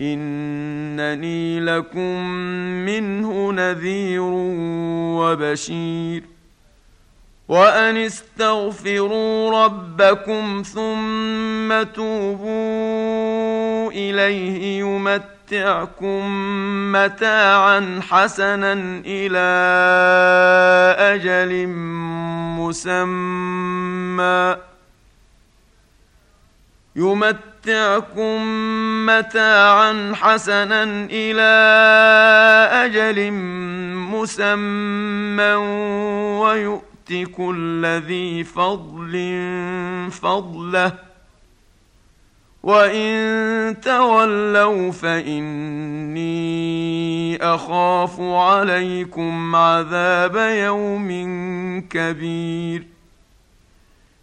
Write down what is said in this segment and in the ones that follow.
إنني لكم منه نذير وبشير. وأن استغفروا ربكم ثم توبوا إليه يمتعكم متاعا حسنا إلى أجل مسمى. يمتعكم متاعا حسنا إلى أجل مسمى ويؤت كل ذي فضل فضله. وإن تولوا فإني أخاف عليكم عذاب يوم كبير.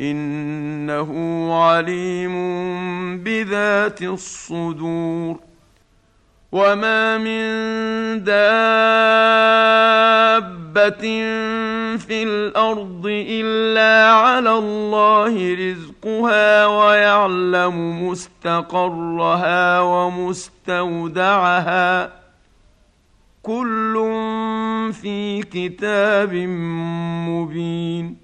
إنه عليم بذات الصدور. وما من دابة في الأرض إلا على الله رزقها ويعلم مستقرها ومستودعها. كل في كتاب مبين.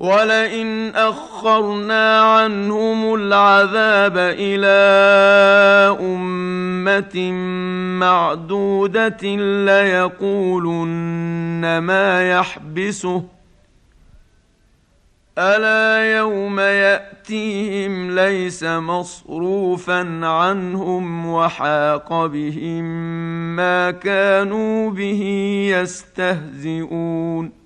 ولئن أخرنا عنهم العذاب إلى أمة معدودة ليقولن ما يحبسه. ألا يوم يأتيهم ليس مصروفا عنهم وحاق بهم ما كانوا به يستهزئون.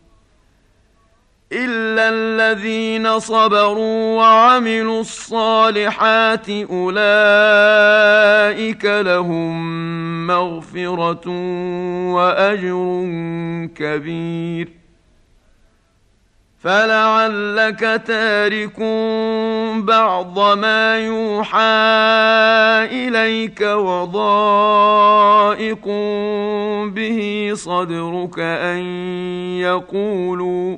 الا الذين صبروا وعملوا الصالحات اولئك لهم مغفره واجر كبير. فلعلك تارك بعض ما يوحى اليك وضائق به صدرك ان يقولوا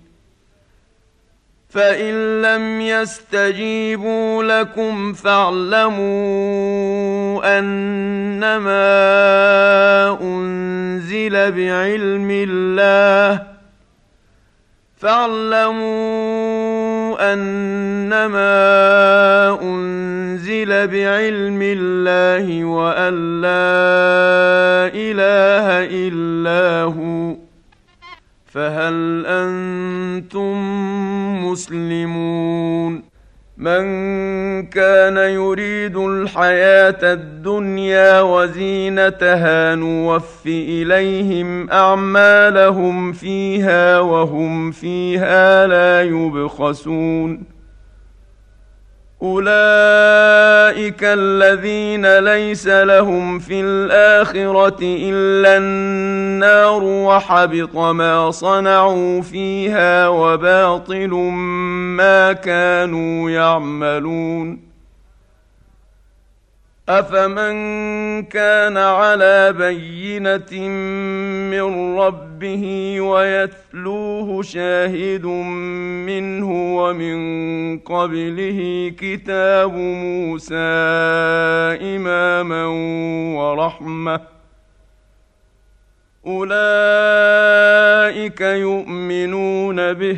فان لم يستجيبوا لكم فاعلموا انما انزل بعلم الله فاعلموا انما انزل بعلم الله وان لا اله الا هو فهل أنتم مسلمون من كان يريد الحياة الدنيا وزينتها نوف إليهم أعمالهم فيها وهم فيها لا يبخسون. أولئك الذين ليس لهم في الآخرة إلا النار وحبط ما صنعوا فيها وباطل ما كانوا يعملون افمن كان على بينه من ربه ويتلوه شاهد منه ومن قبله كتاب موسى اماما ورحمه اولئك يؤمنون به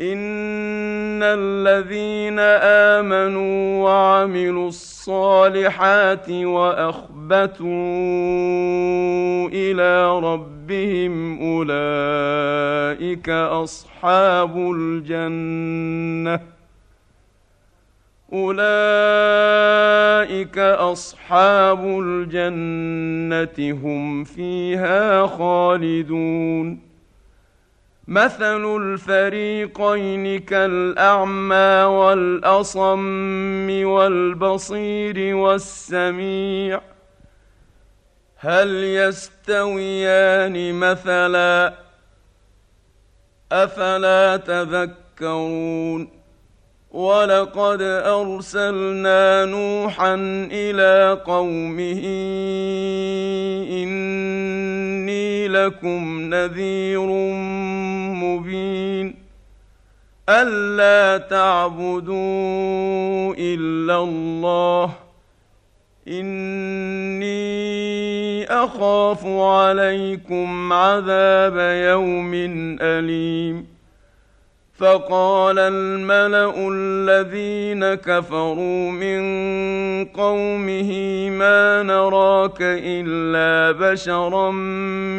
ان الذين امنوا وعملوا الصالحات واخبتوا إلى ربهم اولئك اصحاب الجنه اولئك اصحاب الجنه هم فيها خالدون مثل الفريقين كالأعمى والأصم والبصير والسميع. هل يستويان مثلا؟ أفلا تذكرون؟ ولقد أرسلنا نوحا إلى قومه اني لكم نذير مبين ألا تعبدوا إلا الله إني أخاف عليكم عذاب يوم أليم فقال الملأ الذين كفروا من قومه ما نراك إلا بشرا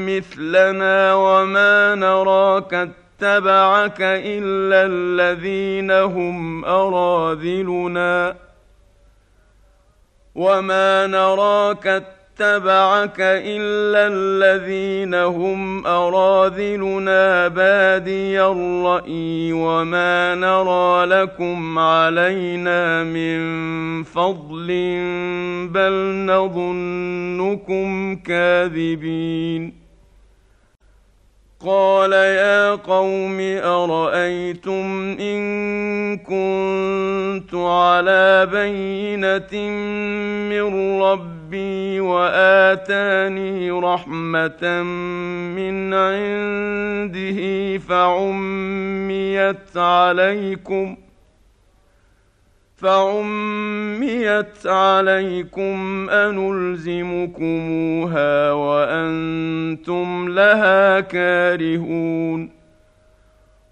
مثلنا وما نراك اتبعك إلا الذين هم أراذلنا وما نراك اتبعك إلا الذين هم أراذلنا بادي الرأي وما نرى لكم علينا من فضل بل نظنكم كاذبين. قال يا قوم أرأيتم إن كنت على بينة من ربي وآتاني رحمة من عنده فعميت عليكم فعميت عليكم أنلزمكموها وأنتم لها كارهون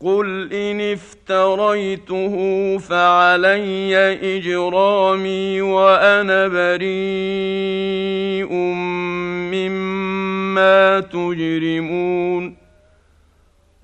قل ان افتريته فعلي اجرامي وأنا بريء مما تجرمون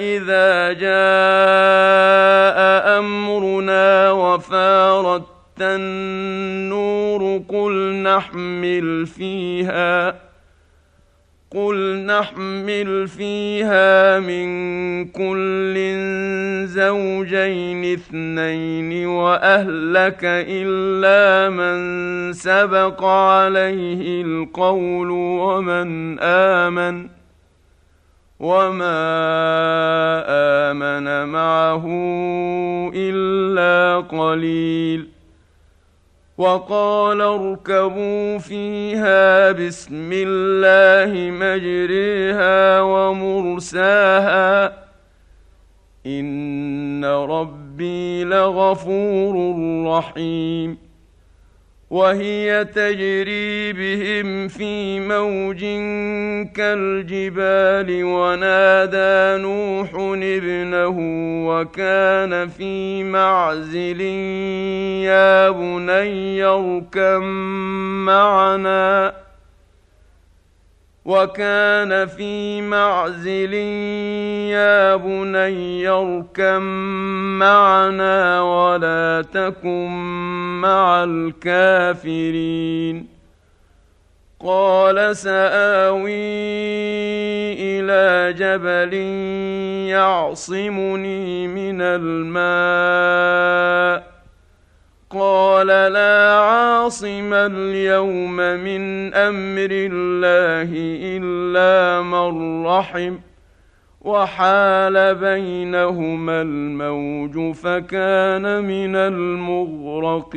إذا جاء أمرنا وفارت النور قل نحمل فيها قل نحمل فيها من كل زوجين اثنين وأهلك إلا من سبق عليه القول ومن آمن. وما امن معه الا قليل وقال اركبوا فيها بسم الله مجريها ومرساها ان ربي لغفور رحيم وهي تجري بهم في موج كالجبال ونادى نوح ابنه وكان في معزل يا بني اركم معنا وكان في معزل يا بني اركم معنا ولا تكن مع الكافرين. قال سآوي إلى جبل يعصمني من الماء. قال لا عاصم اليوم من أمر الله إلا من رحم وحال بينهما الموج فكان من المغرقين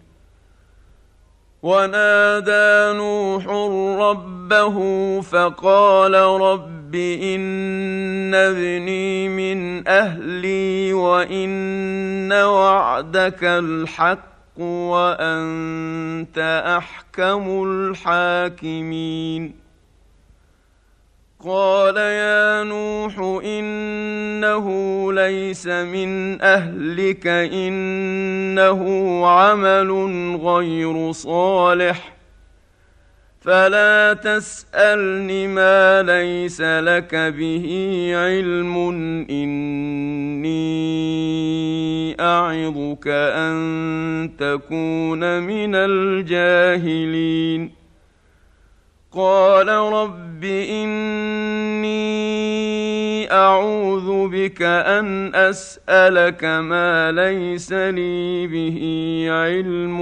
ونادى نوح ربه فقال رب إن ابني من أهلي وإن وعدك الحق وأنت أحكم الحاكمين. قال يا نوح إنه ليس من أهلك إنه عمل غير صالح. فلا تسألني ما ليس لك به علم إني أعظك أن تكون من الجاهلين. قال رب إني أعوذ بك أن أسألك ما ليس لي به علم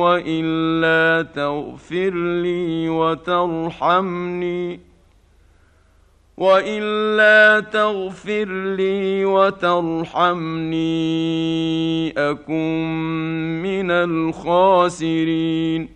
وإلا تغفر لي وترحمني وإلا تغفر لي وترحمني أكن من الخاسرين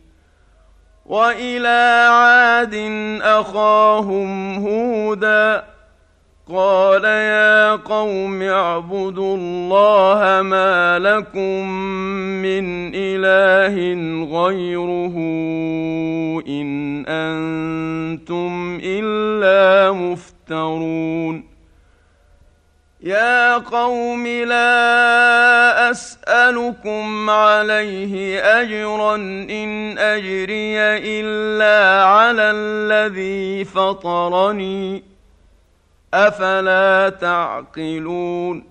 وإلى عاد أخاهم هودا قال يا قوم اعبدوا الله ما لكم من إله غيره إن أنتم إلا مفترون يا قوم لا أسألكم عليه أجرا إن أجري إلا على الذي فطرني. أفلا تعقلون؟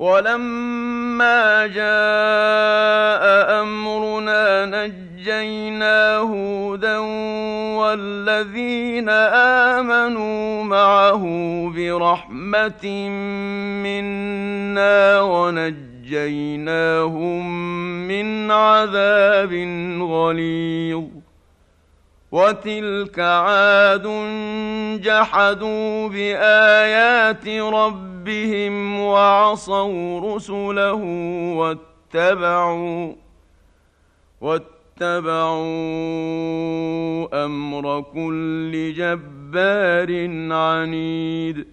ولما جاء أمرنا نجينا هودا والذين آمنوا معه برحمة منا ونجيناهم من عذاب غليظ. وتلك عاد جحدوا بايات ربهم وعصوا رسله واتبعوا واتبعوا أمر كل جبار عنيد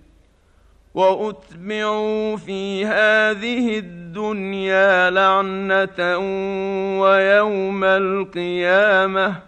واتبعوا في هذه الدنيا لعنه ويوم القيامه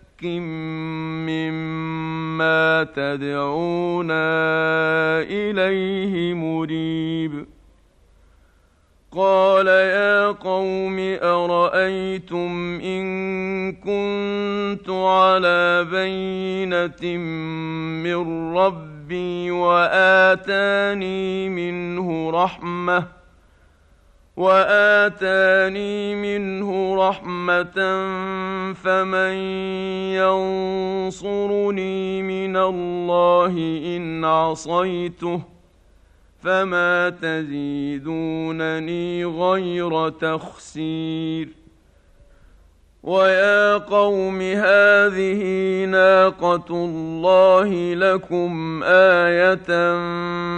مما تدعونا اليه مريب قال يا قوم ارايتم ان كنت على بينه من ربي واتاني منه رحمه وآتاني منه رحمة فمن ينصرني من الله إن عصيته فما تزيدونني غير تخسير. ويا قوم هذه ناقة الله لكم آية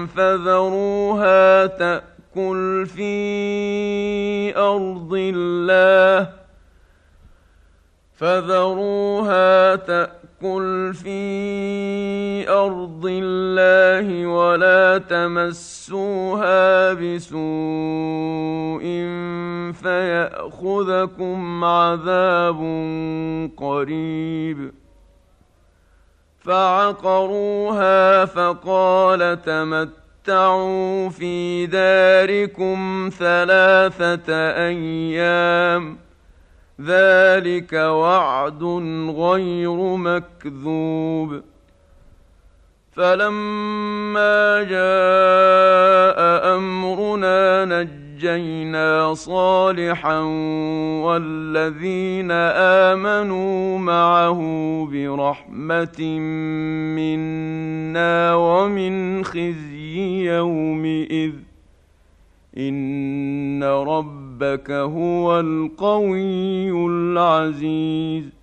فذروها تأ تأكل في أرض الله فذروها تأكل في أرض الله ولا تمسوها بسوء فيأخذكم عذاب قريب فعقروها فقال تمت تمتعوا في داركم ثلاثة أيام ذلك وعد غير مكذوب فلما جاء امرنا نجينا صالحا والذين آمنوا معه برحمة منا ومن خزي يومئذ. إن ربك هو القوي العزيز.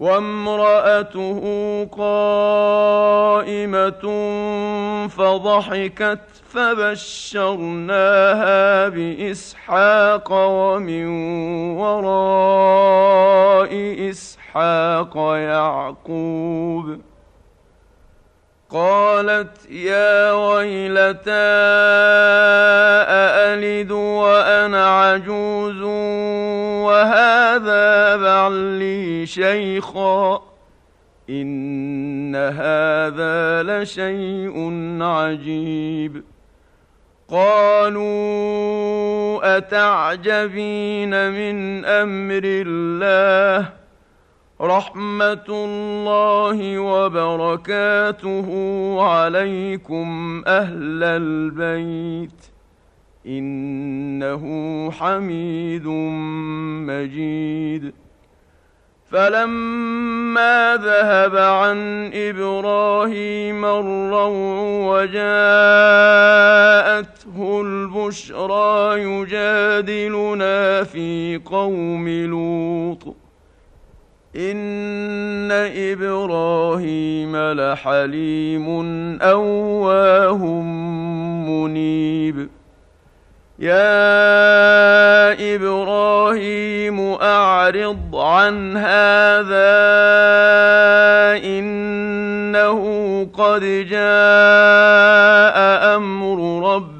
وامرأته قائمة فضحكت فبشرناها بإسحاق ومن وراء إسحاق يعقوب قالت يا ويلتى أألد وأنا عجوز وهذا بعلي شيخا إن هذا لشيء عجيب قالوا أتعجبين من أمر الله رحمة الله وبركاته عليكم أهل البيت. إنه حميد مجيد. فلما ذهب عن إبراهيم الروع وجاءته البشرى يجادلنا في قوم لوط. ان إبراهيم لحليم اواه منيب. يا إبراهيم اعرض عن هذا انه قد جاء أمر ربك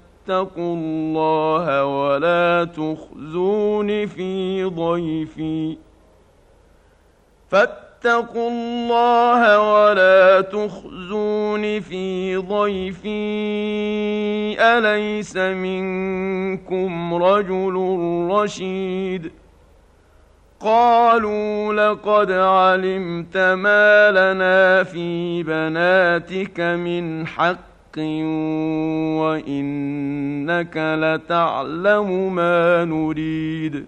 فاتقوا الله ولا تخزون في ضيفي. فاتقوا الله ولا تخزون في ضيفي. أليس منكم رجل رشيد؟ قالوا لقد علمت ما لنا في بناتك من حق وإنك لتعلم ما نريد.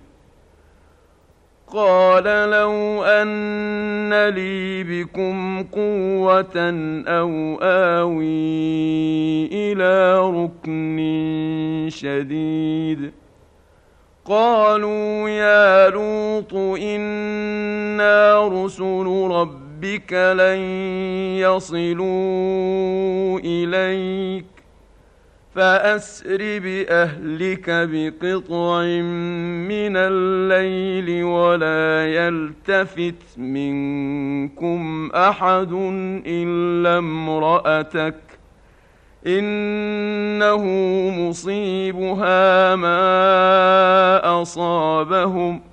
قال لو أن لي بكم قوة أو آوي إلى ركن شديد. قالوا يا لوط إنا رسل ربك ربك لن يصلوا إليك فأسر بأهلك بقطع من الليل ولا يلتفت منكم أحد إلا امرأتك إنه مصيبها ما أصابهم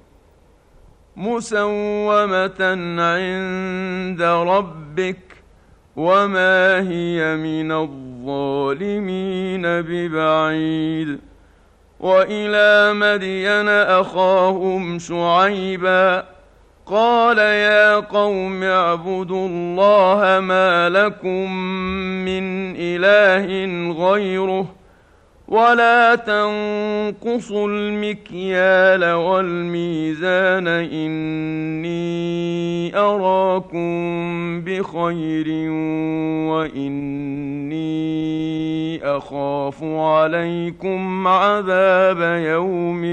مسومة عند ربك وما هي من الظالمين ببعيد. وإلى مدين أخاهم شعيبا قال يا قوم اعبدوا الله ما لكم من إله غيره ولا تنقصوا المكيال والميزان إني أراكم بخير وإني أخاف عليكم عذاب يوم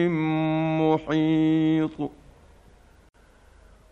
محيط.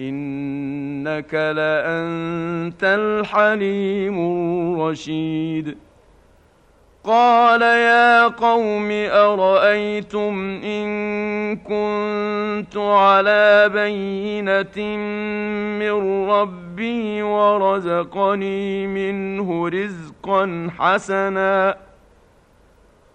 إنك لأنت الحليم الرشيد. قال يا قوم أرأيتم إن كنت على بينة من ربي ورزقني منه رزقا حسنا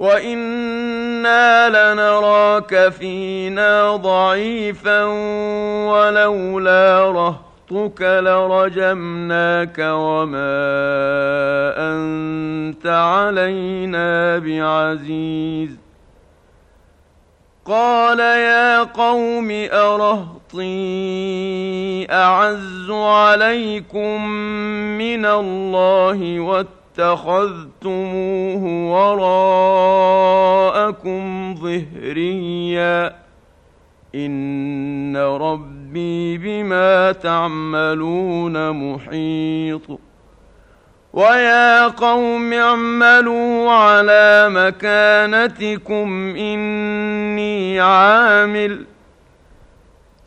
وأنا لنراك فينا ضعيفا ولولا رهطك لرجمناك وما انت علينا بعزيز قال يا قوم ارهطي اعز عليكم من الله واتقوا اتخذتموه وراءكم ظهريا. إن ربي بما تعملون محيط. ويا قوم اعملوا على مكانتكم إني عامل.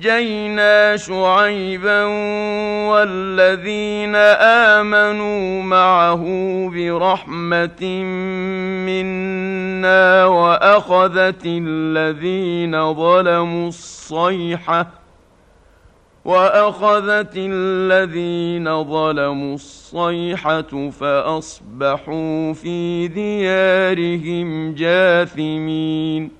نجينا شعيبا والذين امنوا معه برحمه منا واخذت الذين ظلموا الصيحه واخذت الذين ظلموا الصيحه فاصبحوا في ديارهم جاثمين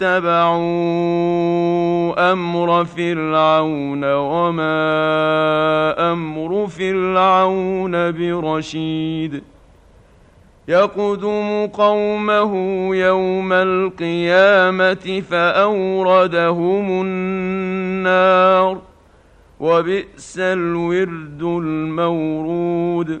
فاتبعوا أمر فرعون وما أمر فرعون برشيد يقدم قومه يوم القيامة فأوردهم النار وبئس الورد المورود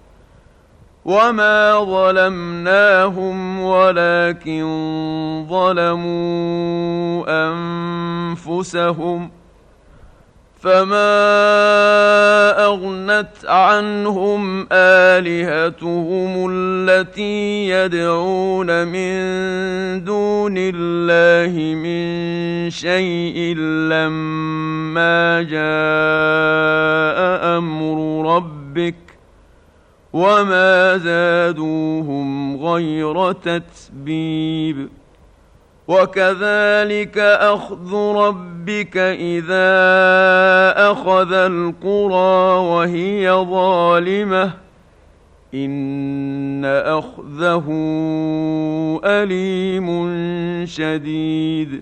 وما ظلمناهم ولكن ظلموا انفسهم فما اغنت عنهم الهتهم التي يدعون من دون الله من شيء لما جاء أمر ربك وما زادوهم غير تتبيب وكذلك اخذ ربك اذا اخذ القرى وهي ظالمه ان اخذه اليم شديد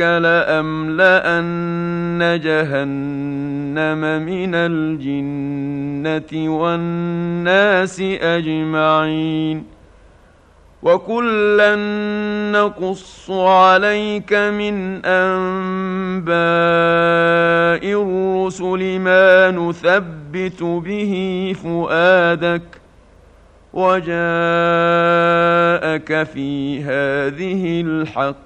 لأملأن جهنم من الجنة والناس أجمعين وكلا نقص عليك من أنباء الرسل ما نثبت به فؤادك وجاءك في هذه الحق